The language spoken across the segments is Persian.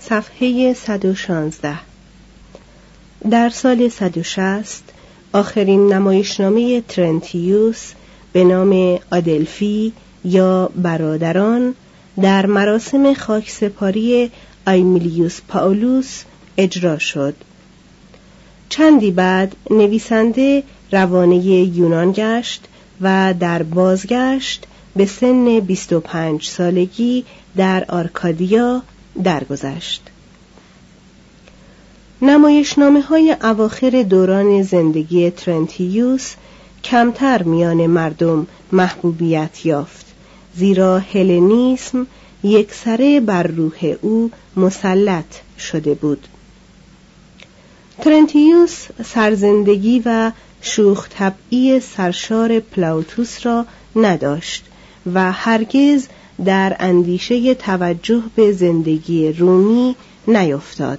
صفحه 116 در سال 160 آخرین نمایشنامه ترنتیوس به نام آدلفی یا برادران در مراسم خاکسپاری آیمیلیوس پاولوس اجرا شد. چندی بعد نویسنده روانه یونان گشت و در بازگشت به سن 25 سالگی در آرکادیا درگذشت. نمایشنامه های اواخر دوران زندگی ترنتیوس کمتر میان مردم محبوبیت یافت زیرا هلنیسم یک سره بر روح او مسلط شده بود ترنتیوس سرزندگی و شوخ طبعی سرشار پلاوتوس را نداشت و هرگز در اندیشه توجه به زندگی رومی نیفتاد.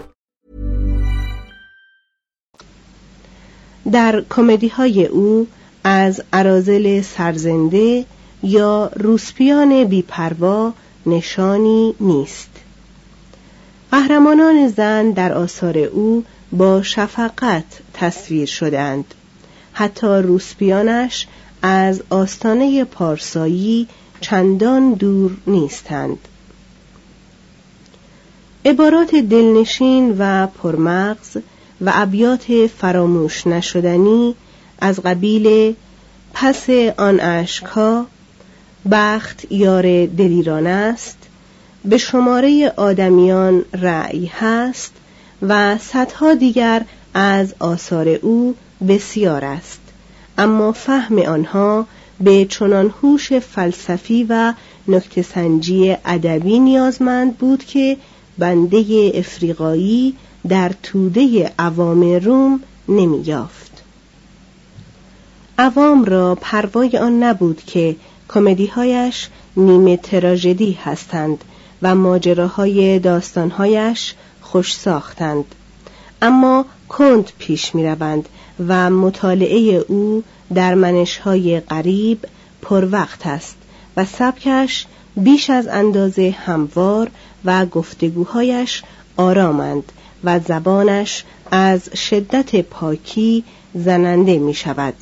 در کمدی های او از ارازل سرزنده یا روسپیان بیپروا نشانی نیست. قهرمانان زن در آثار او با شفقت تصویر شدند حتی روسپیانش از آستانه پارسایی چندان دور نیستند. عبارات دلنشین و پرمغز و ابیات فراموش نشدنی از قبیل پس آن اشکها بخت یار دلیران است به شماره آدمیان رأی هست و صدها دیگر از آثار او بسیار است. اما فهم آنها به چنان هوش فلسفی و نکتسنجی ادبی نیازمند بود که بنده افریقایی در توده عوام روم نمییافت. عوام را پروای آن نبود که کمدیهایش نیمه تراژدی هستند و ماجراهای داستانهایش خوش ساختند. اما کند پیش می و مطالعه او در منشهای غریب پر وقت است و سبکش بیش از اندازه هموار و گفتگوهایش آرامند و زبانش از شدت پاکی زننده می شود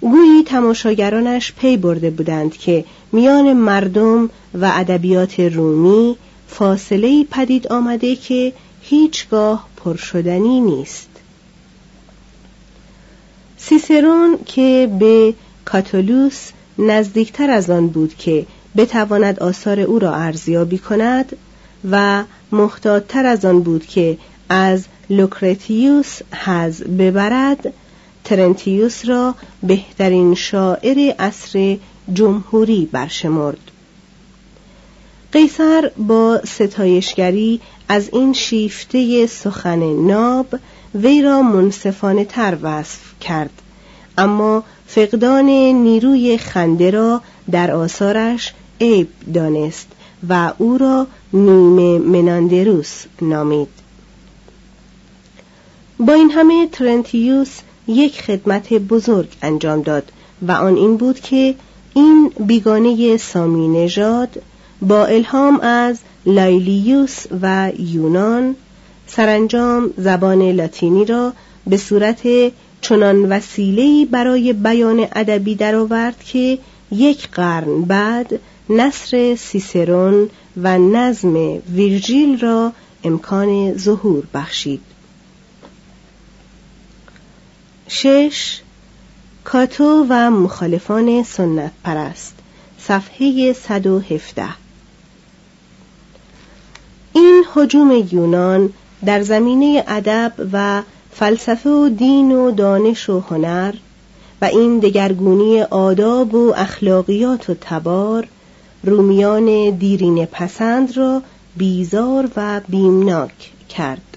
گویی تماشاگرانش پی برده بودند که میان مردم و ادبیات رومی فاصله پدید آمده که هیچگاه پرشدنی نیست. سیسرون که به کاتولوس نزدیکتر از آن بود که بتواند آثار او را ارزیابی کند و محتاطتر از آن بود که از لوکرتیوس حز ببرد ترنتیوس را بهترین شاعر عصر جمهوری برشمرد. قیصر با ستایشگری از این شیفته سخن ناب وی را منصفانه تر وصف کرد اما فقدان نیروی خنده را در آثارش عیب دانست. و او را نیمه مناندروس نامید. با این همه ترنتیوس یک خدمت بزرگ انجام داد و آن این بود که این بیگانه سامی نژاد با الهام از لایلیوس و یونان سرانجام زبان لاتینی را به صورت چنان وسیله‌ای برای بیان ادبی درآورد که یک قرن بعد نصر سیسرون و نظم ویرژیل را امکان ظهور بخشید. شش کاتو و مخالفان سنت پرست صفحه 117 این حجوم یونان در زمینه ادب و فلسفه و دین و دانش و هنر و این دگرگونی آداب و اخلاقیات و تبار رومیان دیرین پسند را بیزار و بیمناک کرد.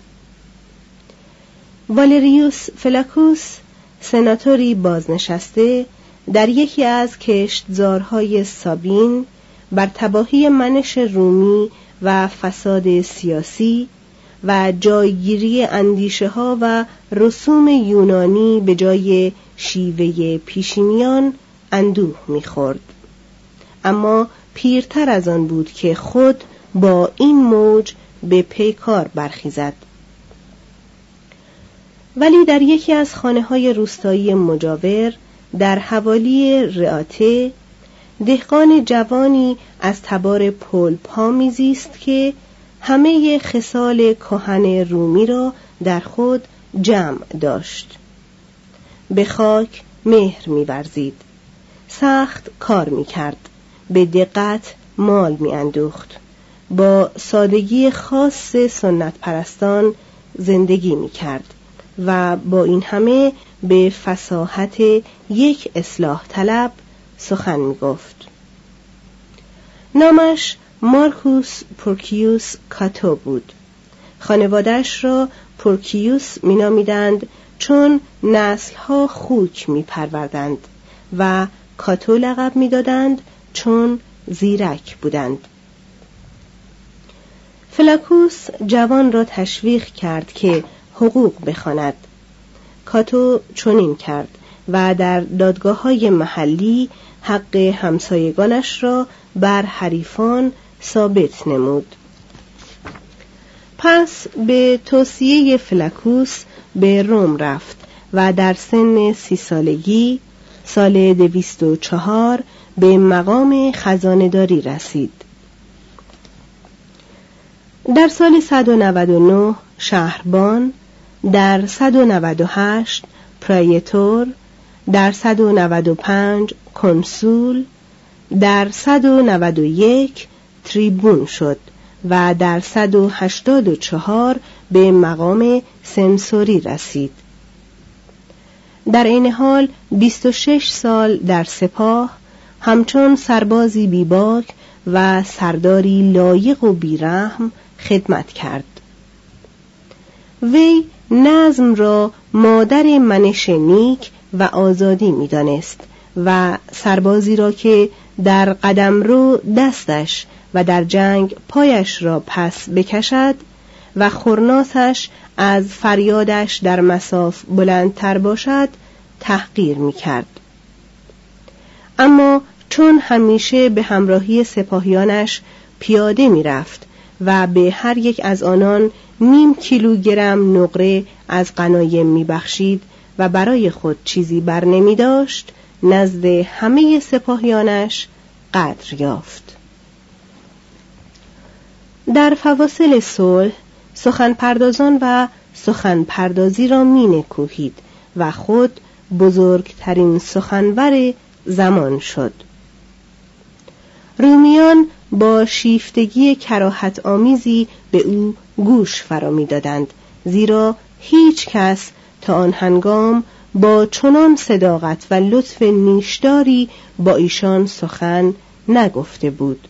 والریوس فلاکوس سناتوری بازنشسته در یکی از کشتزارهای سابین بر تباهی منش رومی و فساد سیاسی و جایگیری اندیشه ها و رسوم یونانی به جای شیوه پیشینیان اندوه می‌خورد. اما پیرتر از آن بود که خود با این موج به پیکار برخیزد. ولی در یکی از خانه های روستایی مجاور در حوالی رعاته دهقان جوانی از تبار پا میزیست که همه خصال کهن رومی را در خود جمع داشت. به خاک مهر میورزید. سخت کار می‌کرد. به دقت مال میاندوخت. با سادگی خاص سنت پرستان زندگی می‌کرد و با این همه به فساحت یک اصلاح طلب سخن می گفت نامش مارکوس پورکیوس کاتو بود. خانوادش را پورکیوس مینامیدند چون نسلها خوک می پروردند و کاتو لقب می‌دادند چون زیرک بودند. فلاکوس جوان را تشویق کرد که حقوق بخواند. کاتو چنین کرد و در دادگاه های محلی حق همسایگانش را بر حریفان ثابت نمود. پس به توصیه فلکوس به روم رفت و در سن سی سالگی سال دویست و چهار به مقام خزانداری رسید. در سال 199 شهربان در 198 پرایتور در 195 کنسول در 191 تریبون شد و در 184 به مقام سنسوری رسید. در این حال 26 سال در سپاه همچون سربازی بیباک و سرداری لایق و بیرحم خدمت کرد وی نظم را مادر منش نیک و آزادی می‌دانست و سربازی را که در قدم رو دستش و در جنگ پایش را پس بکشد و خورناسش از فریادش در مساف بلندتر باشد تحقیر می کرد. چون همیشه به همراهی سپاهیانش پیاده می رفت و به هر یک از آنان نیم کیلوگرم نقره از قنایم می بخشید و برای خود چیزی بر نمی داشت نزد همه سپاهیانش قدر یافت. در فواصل صلح سخن پردازان و سخن پردازی را می نکوهید و خود بزرگترین سخنور زمان شد. رومیان با شیفتگی کراهت آمیزی به او گوش فرا می‌دادند زیرا هیچ کس تا آن هنگام با چنان صداقت و لطف نیشداری با ایشان سخن نگفته بود.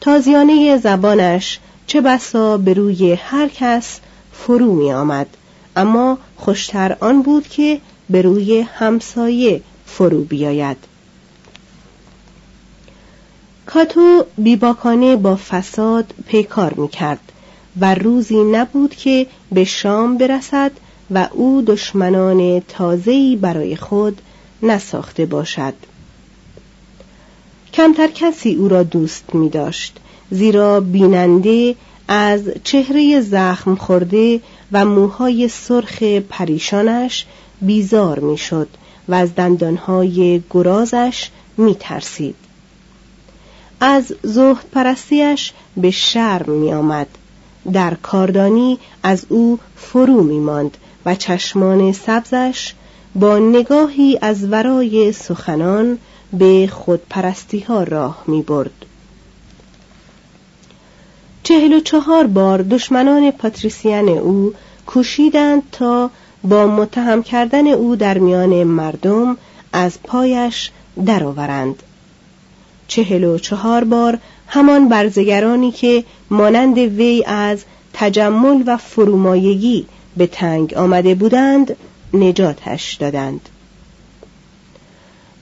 تازیانه زبانش چه بسا به روی هر کس فرو می آمد اما خوشتر آن بود که به روی همسایه فرو بیاید. کاتو بیباکانه با فساد پیکار می کرد و روزی نبود که به شام برسد و او دشمنان تازه‌ای برای خود نساخته باشد. کمتر کسی او را دوست می داشت زیرا بیننده از چهره زخم خورده و موهای سرخ پریشانش بیزار می‌شد و از دندانهای گرازش میترسید. از زهد پرستیش به شرم می آمد. در کاردانی از او فرو می ماند و چشمان سبزش با نگاهی از ورای سخنان به خودپرستی ها راه می برد. چهل و چهار بار دشمنان پاتریسیان او کوشیدند تا با متهم کردن او در میان مردم از پایش درآورند. چهل و چهار بار همان برزگرانی که مانند وی از تجمل و فرومایگی به تنگ آمده بودند نجاتش دادند.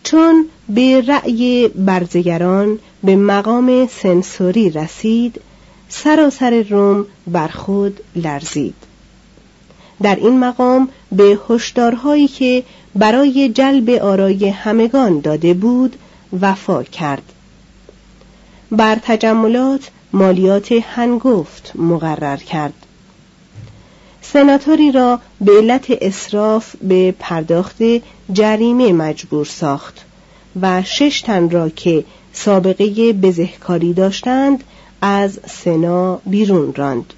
چون به رأی برزگران به مقام سنسوری رسید سراسر روم بر خود لرزید. در این مقام به هشدارهایی که برای جلب آرای همگان داده بود وفا کرد. بر تجملات مالیات هنگفت مقرر کرد. سناتوری را به علت اصراف به پرداخت جریمه مجبور ساخت و شش تن را که سابقه بزهکاری داشتند از سنا بیرون راند.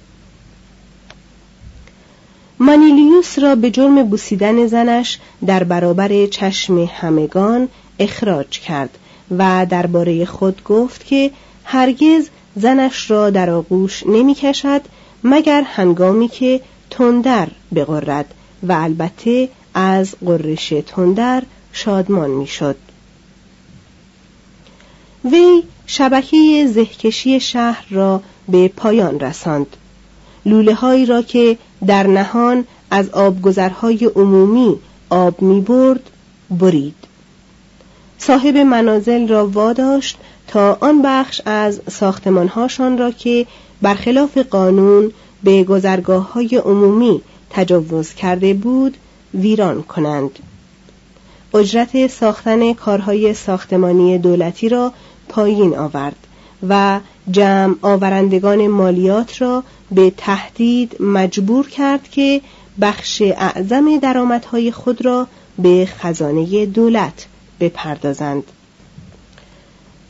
مانیلیوس را به جرم بوسیدن زنش در برابر چشم همگان اخراج کرد و درباره خود گفت که هرگز زنش را در آغوش نمی کشد مگر هنگامی که تندر بقرد و البته از قررش تندر شادمان می‌شد. وی شبکه زهکشی شهر را به پایان رساند لوله هایی را که در نهان از آبگذرهای عمومی آب می برد برید صاحب منازل را واداشت تا آن بخش از ساختمانهاشان را که برخلاف قانون به گذرگاه های عمومی تجاوز کرده بود ویران کنند. اجرت ساختن کارهای ساختمانی دولتی را پایین آورد و جمع آورندگان مالیات را به تهدید مجبور کرد که بخش اعظم درآمدهای خود را به خزانه دولت بپردازند.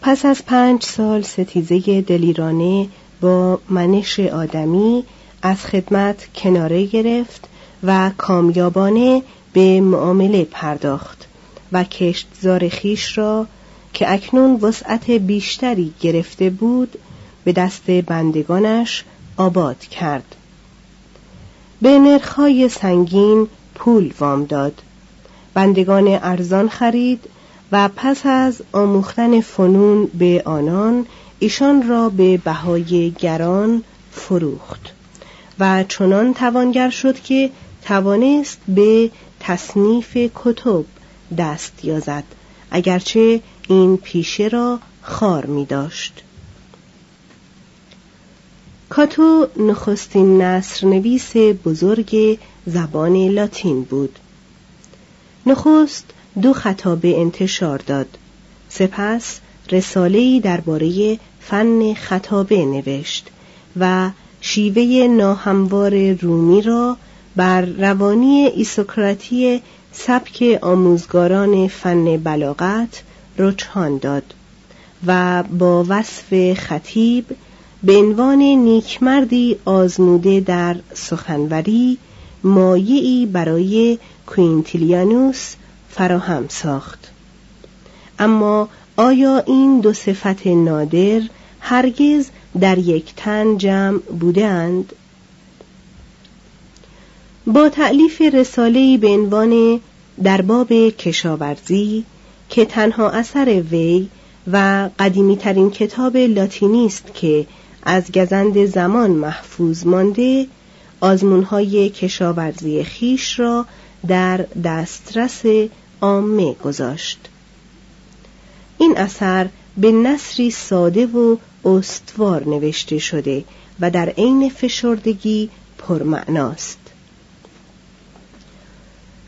پس از پنج سال ستیزه دلیرانه با منش آدمی از خدمت کناره گرفت و کامیابانه به معامله پرداخت و کشتزار خیش را که اکنون وسعت بیشتری گرفته بود به دست بندگانش آباد کرد. به نرخهای سنگین پول وام داد. بندگان ارزان خرید و پس از آموختن فنون به آنان ایشان را به بهای گران فروخت. و چنان توانگر شد که توانست به تصنیف کتب دست یازد اگرچه این پیشه را خار می داشت. کاتو نخستین نصر نویس بزرگ زبان لاتین بود. نخست دو خطابه انتشار داد. سپس رساله‌ای درباره فن خطابه نوشت و شیوه ناهموار رومی را بر روانی ایسوکراتی سبک آموزگاران فن بلاغت رجحان داد و با وصف خطیب به عنوان نیکمردی آزموده در سخنوری مایعی برای کوینتیلیانوس فراهم ساخت اما آیا این دو صفت نادر هرگز در یک تن جمع بودند؟ با تعلیف رساله‌ای به عنوان در باب کشاورزی که تنها اثر وی و قدیمی ترین کتاب لاتینی است که از گزند زمان محفوظ مانده آزمونهای کشاورزی خیش را در دسترس عامه گذاشت. این اثر به نصری ساده و استوار نوشته شده و در عین فشردگی پرمعناست.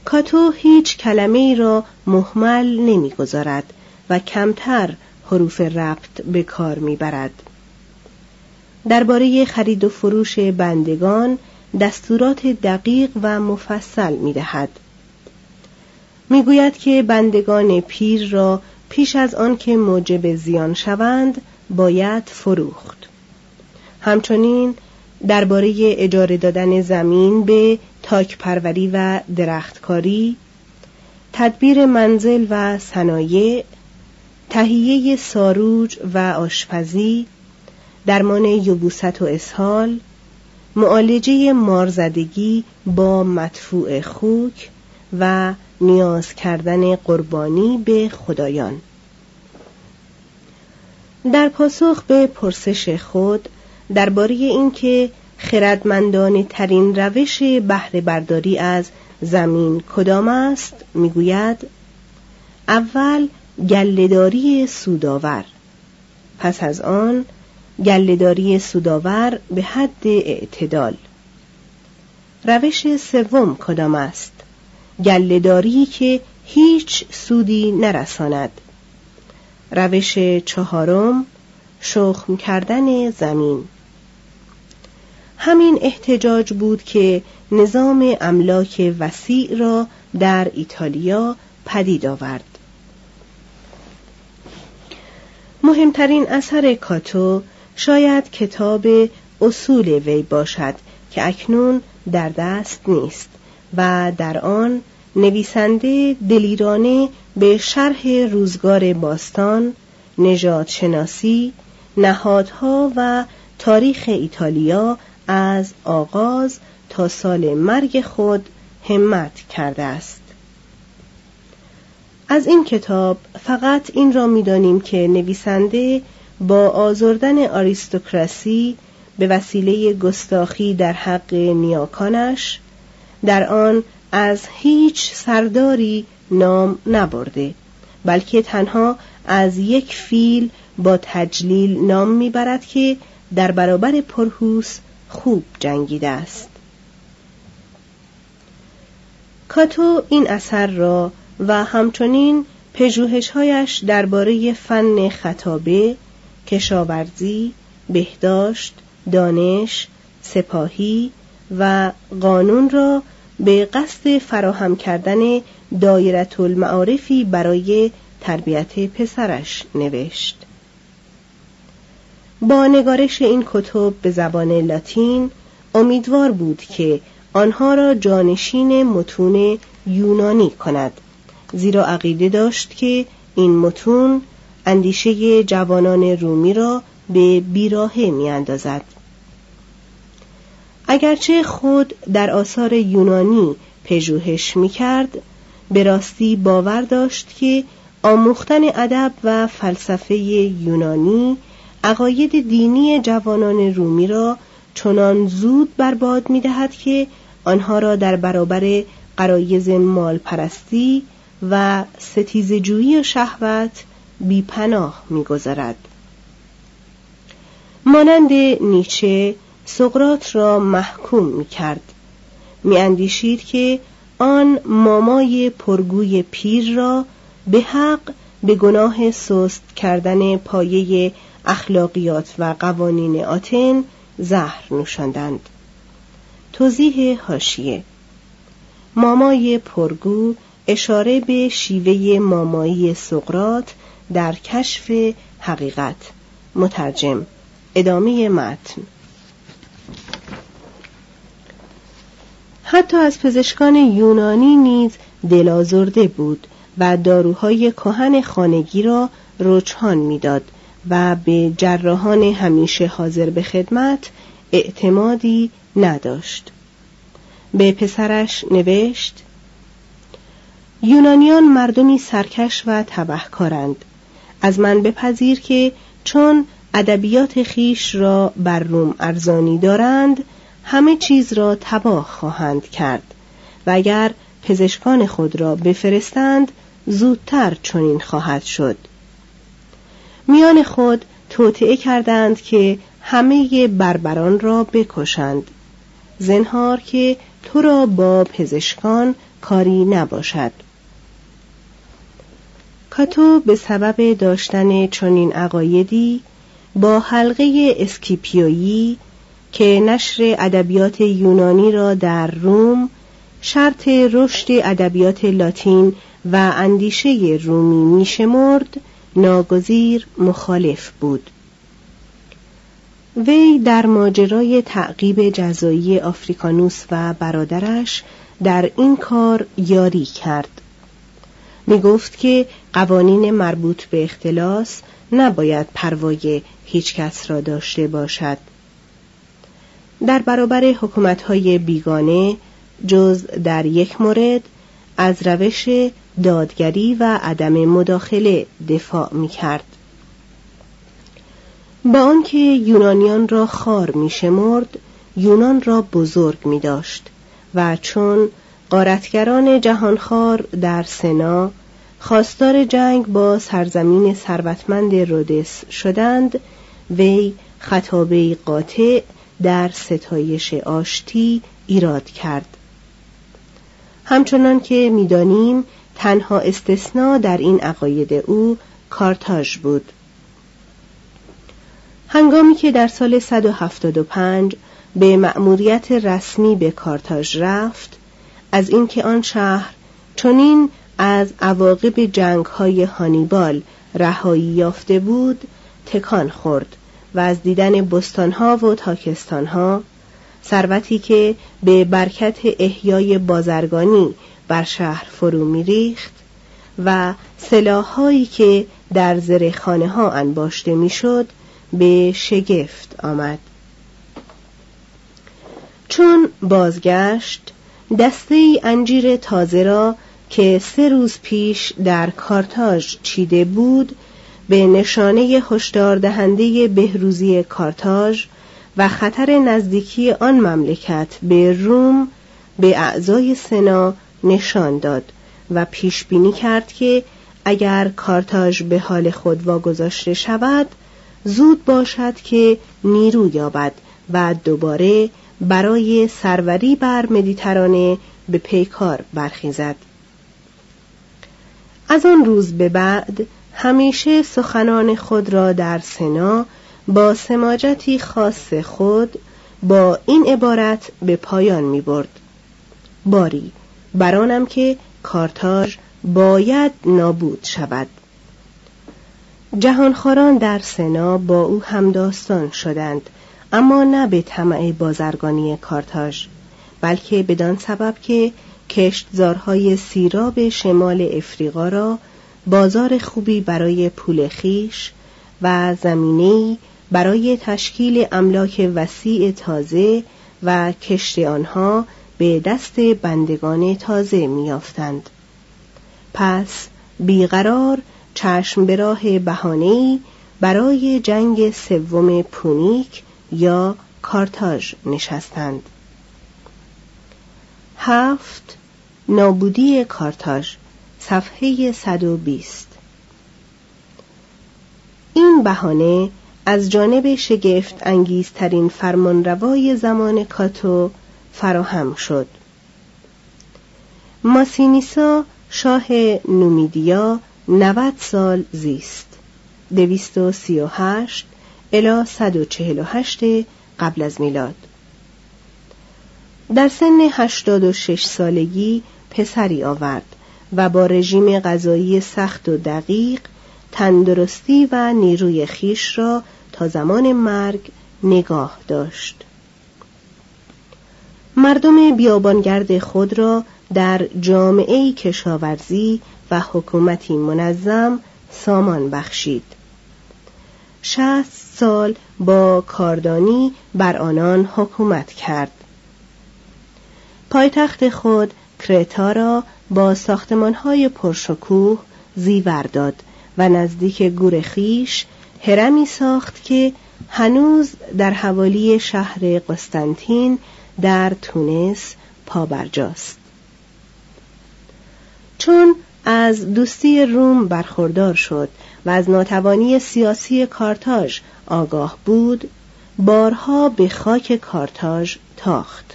کاتو هیچ کلمه ای را محمل نمی‌گذارد و کمتر حروف ربط به کار می‌برد. درباره خرید و فروش بندگان دستورات دقیق و مفصل می‌دهد. می‌گوید که بندگان پیر را پیش از آن که موجب زیان شوند باید فروخت. همچنین درباره اجاره دادن زمین به تاک پروری و درختکاری تدبیر منزل و صنایع تهیه ساروج و آشپزی درمان یبوست و اسهال معالجه مارزدگی با مدفوع خوک و نیاز کردن قربانی به خدایان. در پاسخ به پرسش خود درباره اینکه خردمندانه ترین روش بهره برداری از زمین کدام است می‌گوید اول گلهداری سوداور پس از آن گلهداری سوداور به حد اعتدال. روش سوم کدام است؟ گلهداری که هیچ سودی نرساند. روش چهارم شخم کردن زمین. همین احتجاج بود که نظام املاک وسیع را در ایتالیا پدید آورد. مهمترین اثر کاتو شاید کتاب اصول وی باشد که اکنون در دست نیست و در آن نویسنده دلیرانه به شرح روزگار باستان نجات شناسی نهادها و تاریخ ایتالیا از آغاز تا سال مرگ خود همت کرده است. از این کتاب فقط این را می‌دانیم که نویسنده با آزردن آریستوکراسی به وسیله گستاخی در حق نیاکانش در آن از هیچ سرداری نام نبرده بلکه تنها از یک فیل با تجلیل نام می‌برد که در برابر پرهوس خوب جنگیده است. کاتو این اثر را و همچنین پژوهش‌هایش درباره فن خطابه، کشاورزی، بهداشت، دانش، سپاهی و قانون را به قصد فراهم کردن دایره المعارفی برای تربیت پسرش نوشت. با نگارش این کتب به زبان لاتین امیدوار بود که آنها را جانشین متون یونانی کند زیرا عقیده داشت که این متون اندیشه جوانان رومی را به بیراهه میاندازد اگرچه خود در آثار یونانی پژوهش می‌کرد به راستی باور داشت که آموختن ادب و فلسفه یونانی عقاید دینی جوانان رومی را چنان زود برباد می دهد که آنها را در برابر قرایز مال پرستی و ستیزجویی و شهوت بیپناه می‌گذارد مانند نیچه سقرات را محکوم می کرد می اندیشید که آن مامای پرگوی پیر را به حق به گناه سست کردن پایه اخلاقیات و قوانین آتن زهر نوشاندند. توضیح هاشیه مامای پرگو اشاره به شیوه مامایی سقرات در کشف حقیقت. مترجم ادامه متن. حتی از پزشکان یونانی نیز دلازرده بود و داروهای کهن خانگی را رجحان می‌داد و به جراحان همیشه حاضر به خدمت اعتمادی نداشت. به پسرش نوشت یونانیان مردمی سرکش و تبهکارند. از من بپذیر که چون ادبیات خیش را بر روم ارزانی دارند همه چیز را تباه خواهند کرد و اگر پزشکان خود را بفرستند زودتر چنین خواهد شد. میان خود توطعه کردند که همه بربران را بکشند. زنهار که تو را با پزشکان کاری نباشد. کاتو به سبب داشتن چنین عقایدی با حلقه اسکیپیویی که نشر ادبیات یونانی را در روم شرط رشد ادبیات لاتین و اندیشه رومی میشمرد ناگزیر مخالف بود. وی در ماجرای تعقیب جزایی آفریکانوس و برادرش در این کار یاری کرد. می گفت که قوانین مربوط به اختلاس نباید پروای هیچ کس را داشته باشد. در برابر حکومتهای بیگانه جز در یک مورد از روش دادگری و عدم مداخله دفاع می کرد. با آنکه یونانیان را خار می شمرد، یونان را بزرگ می داشت و چون قارتگران جهانخوار در سنا خواستار جنگ با سرزمین ثروتمند رودس شدند وی خطابه قاطع در ستایش آشتی ایراد کرد. همچنان که می‌دانیم تنها استثنا در این عقاید او کارتاژ بود. هنگامی که در سال 175 به مأموریت رسمی به کارتاژ رفت از اینکه آن شهر چنین از عواقب جنگ های هانیبال رهایی یافته بود تکان خورد. و از دیدن بستانها و تاکستانها ثروتی که به برکت احیای بازرگانی بر شهر فرو میریخت و سلاحهایی که در زرخانه ها انباشته می‌شد به شگفت آمد. چون بازگشت دسته ای انجیر تازه را که سه روز پیش در کارتاژ چیده بود به نشانه هشدار دهنده بهروزی کارتاژ و خطر نزدیکی آن مملکت به روم به اعضای سنا نشان داد و پیش بینی کرد که اگر کارتاژ به حال خود واگذاشته شود زود باشد که نیرو یابد و دوباره برای سروری بر مدیترانه به پیکار برخیزد. از آن روز به بعد همیشه سخنان خود را در سنا با سماجتی خاص خود با این عبارت به پایان می برد. باری برانم که کارتاژ باید نابود شود. جهانخواران در سنا با او همداستان شدند اما نه به طمع بازرگانی کارتاژ بلکه بدان سبب که کشتزارهای سیراب شمال افریقا را بازار خوبی برای پول خیش و زمینه‌ای برای تشکیل املاک وسیع تازه و کشت آنها به دست بندگان تازه میافتند پس بیقرار چشم به راه بهانه‌ای برای جنگ سوم پونیک یا کارتاژ نشستند. هفت نابودی کارتاژ. صفحه 120 این بهانه از جانب شگفت انگیزترین فرمانروای زمان کاتو فراهم شد. ماسینیسا شاه نومیدیا 90 سال زیست. دویست و سی و هشت الا صد و چهل و هشت قبل از میلاد. در سن هشتاد و شش سالگی پسری آورد. و با رژیم غذایی سخت و دقیق تندرستی و نیروی خیش را تا زمان مرگ نگاه داشت. مردم بیابانگرد خود را در جامعه کشاورزی و حکومتی منظم سامان بخشید. شست سال با کاردانی بر آنان حکومت کرد. پایتخت خود کرتا را با ساختمانهای پرشکوه زیور داد و نزدیک گور خیش هرمی ساخت که هنوز در حوالی شهر قسطنطین در تونس پابرجاست. چون از دوستی روم برخوردار شد و از ناتوانی سیاسی کارتاژ آگاه بود بارها به خاک کارتاژ تاخت.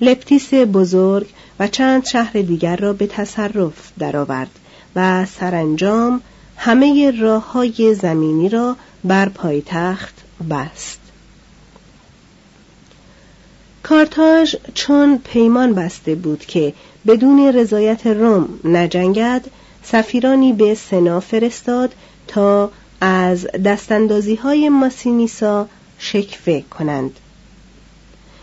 لپتیس بزرگ و چند شهر دیگر را به تصرف درآورد و سرانجام همه راه های زمینی را بر پایتخت بست. کارتاژ چون پیمان بسته بود که بدون رضایت روم نجنگد سفیرانی به سنا فرستاد تا از دستاندازی های ماسینیسا شکفه کنند.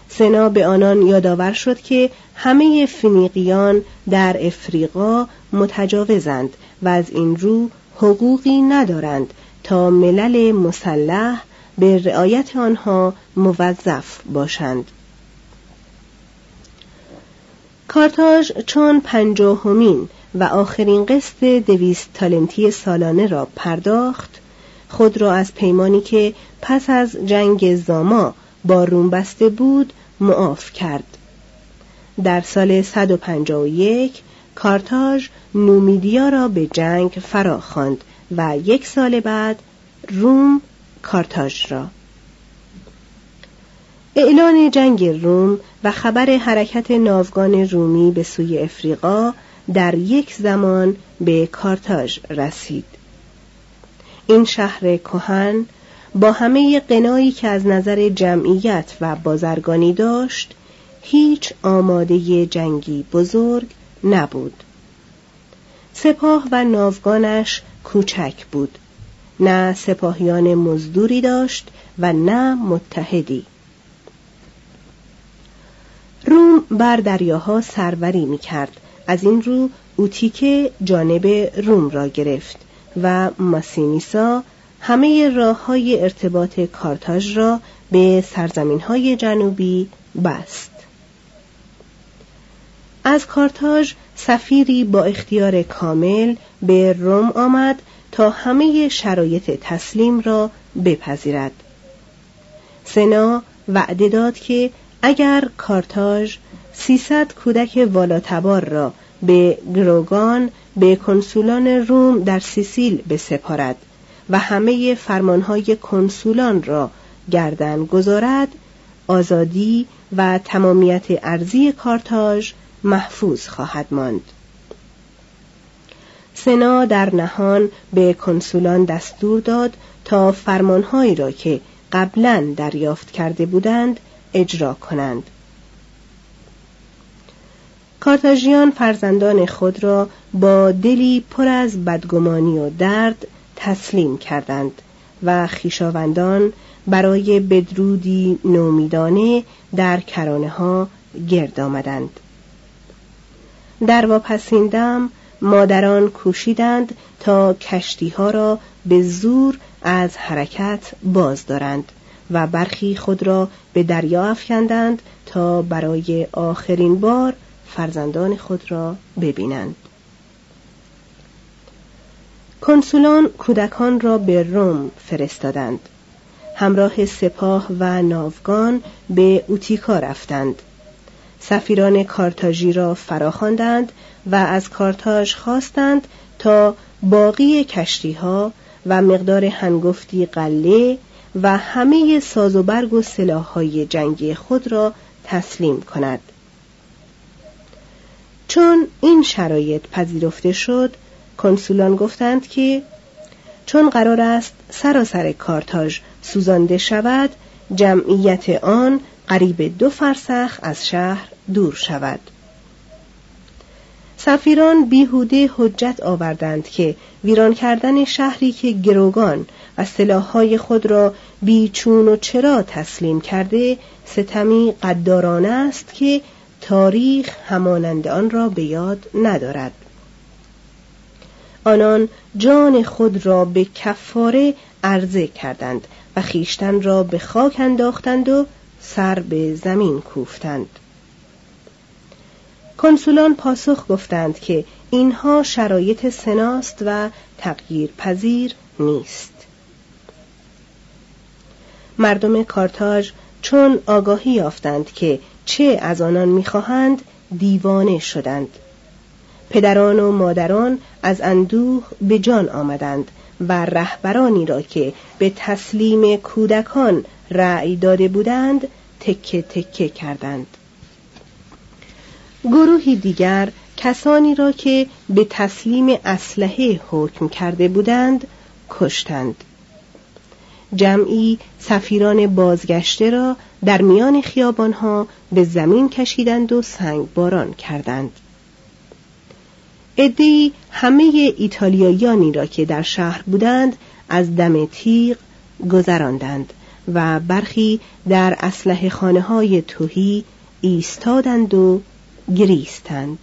سنا به آنان یادآور شد که همه فنیقیان در افریقا متجاوزند و از این رو حقوقی ندارند تا ملل مسلح به رعایت آنها موظف باشند. کارتاژ چون پنجاهمین و آخرین قسط دویست تالنتی سالانه را پرداخت خود را از پیمانی که پس از جنگ زاما با روم بسته بود معاف کرد. در سال 151 کارتاژ نومیدیا را به جنگ فرا خواند و یک سال بعد روم کارتاژ را. اعلان جنگ روم و خبر حرکت ناوگان رومی به سوی افریقا در یک زمان به کارتاژ رسید. این شهر کهن با همه قنایی که از نظر جمعیت و بازرگانی داشت هیچ آماده جنگی بزرگ نبود. سپاه و ناوگانش کوچک بود. نه سپاهیان مزدوری داشت و نه متحدی. روم بر دریاها سروری می کرد از این رو اوتیکه جانب روم را گرفت و ماسینیسا همه راه های ارتباط کارتاژ را به سرزمین های جنوبی بست. از کارتاژ سفیری با اختیار کامل به روم آمد تا همه شرایط تسلیم را بپذیرد. سنا وعده داد که اگر کارتاژ سیصد کودک والاتبار را به گروگان به کنسولان روم در سیسیل بسپارد و همه فرمانهای کنسولان را گردن گذارد آزادی و تمامیت ارزی کارتاژ محفوظ خواهد ماند. سنا در نهان به کنسولان دستور داد تا فرمانهایی را که قبلا دریافت کرده بودند اجرا کنند. کارتاژیان فرزندان خود را با دلی پر از بدگمانی و درد تسلیم کردند و خیشاوندان برای بدرودی نومیدانه در کرانه ها گرد آمدند. در واپسین دم مادران کوشیدند تا کشتی ها را به زور از حرکت باز دارند و برخی خود را به دریا افکندند تا برای آخرین بار فرزندان خود را ببینند. کنسولان کودکان را به روم فرستادند. همراه سپاه و ناوگان به اوتیکا رفتند. سفیران کارتاژی را فراخواندند و از کارتاژ خواستند تا باقی کشتی ها و مقدار هنگفتی قله و همه ساز و برگ و سلاحهای جنگی خود را تسلیم کند. چون این شرایط پذیرفته شد کنسولان گفتند که چون قرار است سراسر کارتاژ سوزانده شود جمعیت آن قریب دو فرسخ از شهر دور شود. سفیران بیهوده حجت آوردند که ویران کردن شهری که گروگان و سلاحهای خود را بیچون و چرا تسلیم کرده ستمی قدارانه است که تاریخ همانند آن را به یاد ندارد. آنان جان خود را به کفاره عرضه کردند و خیشتن را به خاک انداختند و سر به زمین کوفتند. کنسولان پاسخ گفتند که اینها شرایط سناست و تغییر پذیر نیست. مردم کارتاژ چون آگاهی یافتند که چه از آنان می‌خواهند دیوانه شدند. پدران و مادران از اندوه به جان آمدند و رهبرانی را که به تسلیم کودکان رأی داده بودند تکه تکه کردند. گروهی دیگر کسانی را که به تسلیم اسلحه حکم کرده بودند کشتند. جمعی سفیران بازگشته را در میان خیابانها به زمین کشیدند و سنگ باران کردند. ادهی همه ایتالیاییانی را که در شهر بودند از دم تیغ گذراندند و برخی در اسلحه خانه های توهی ایستادند و گریستند.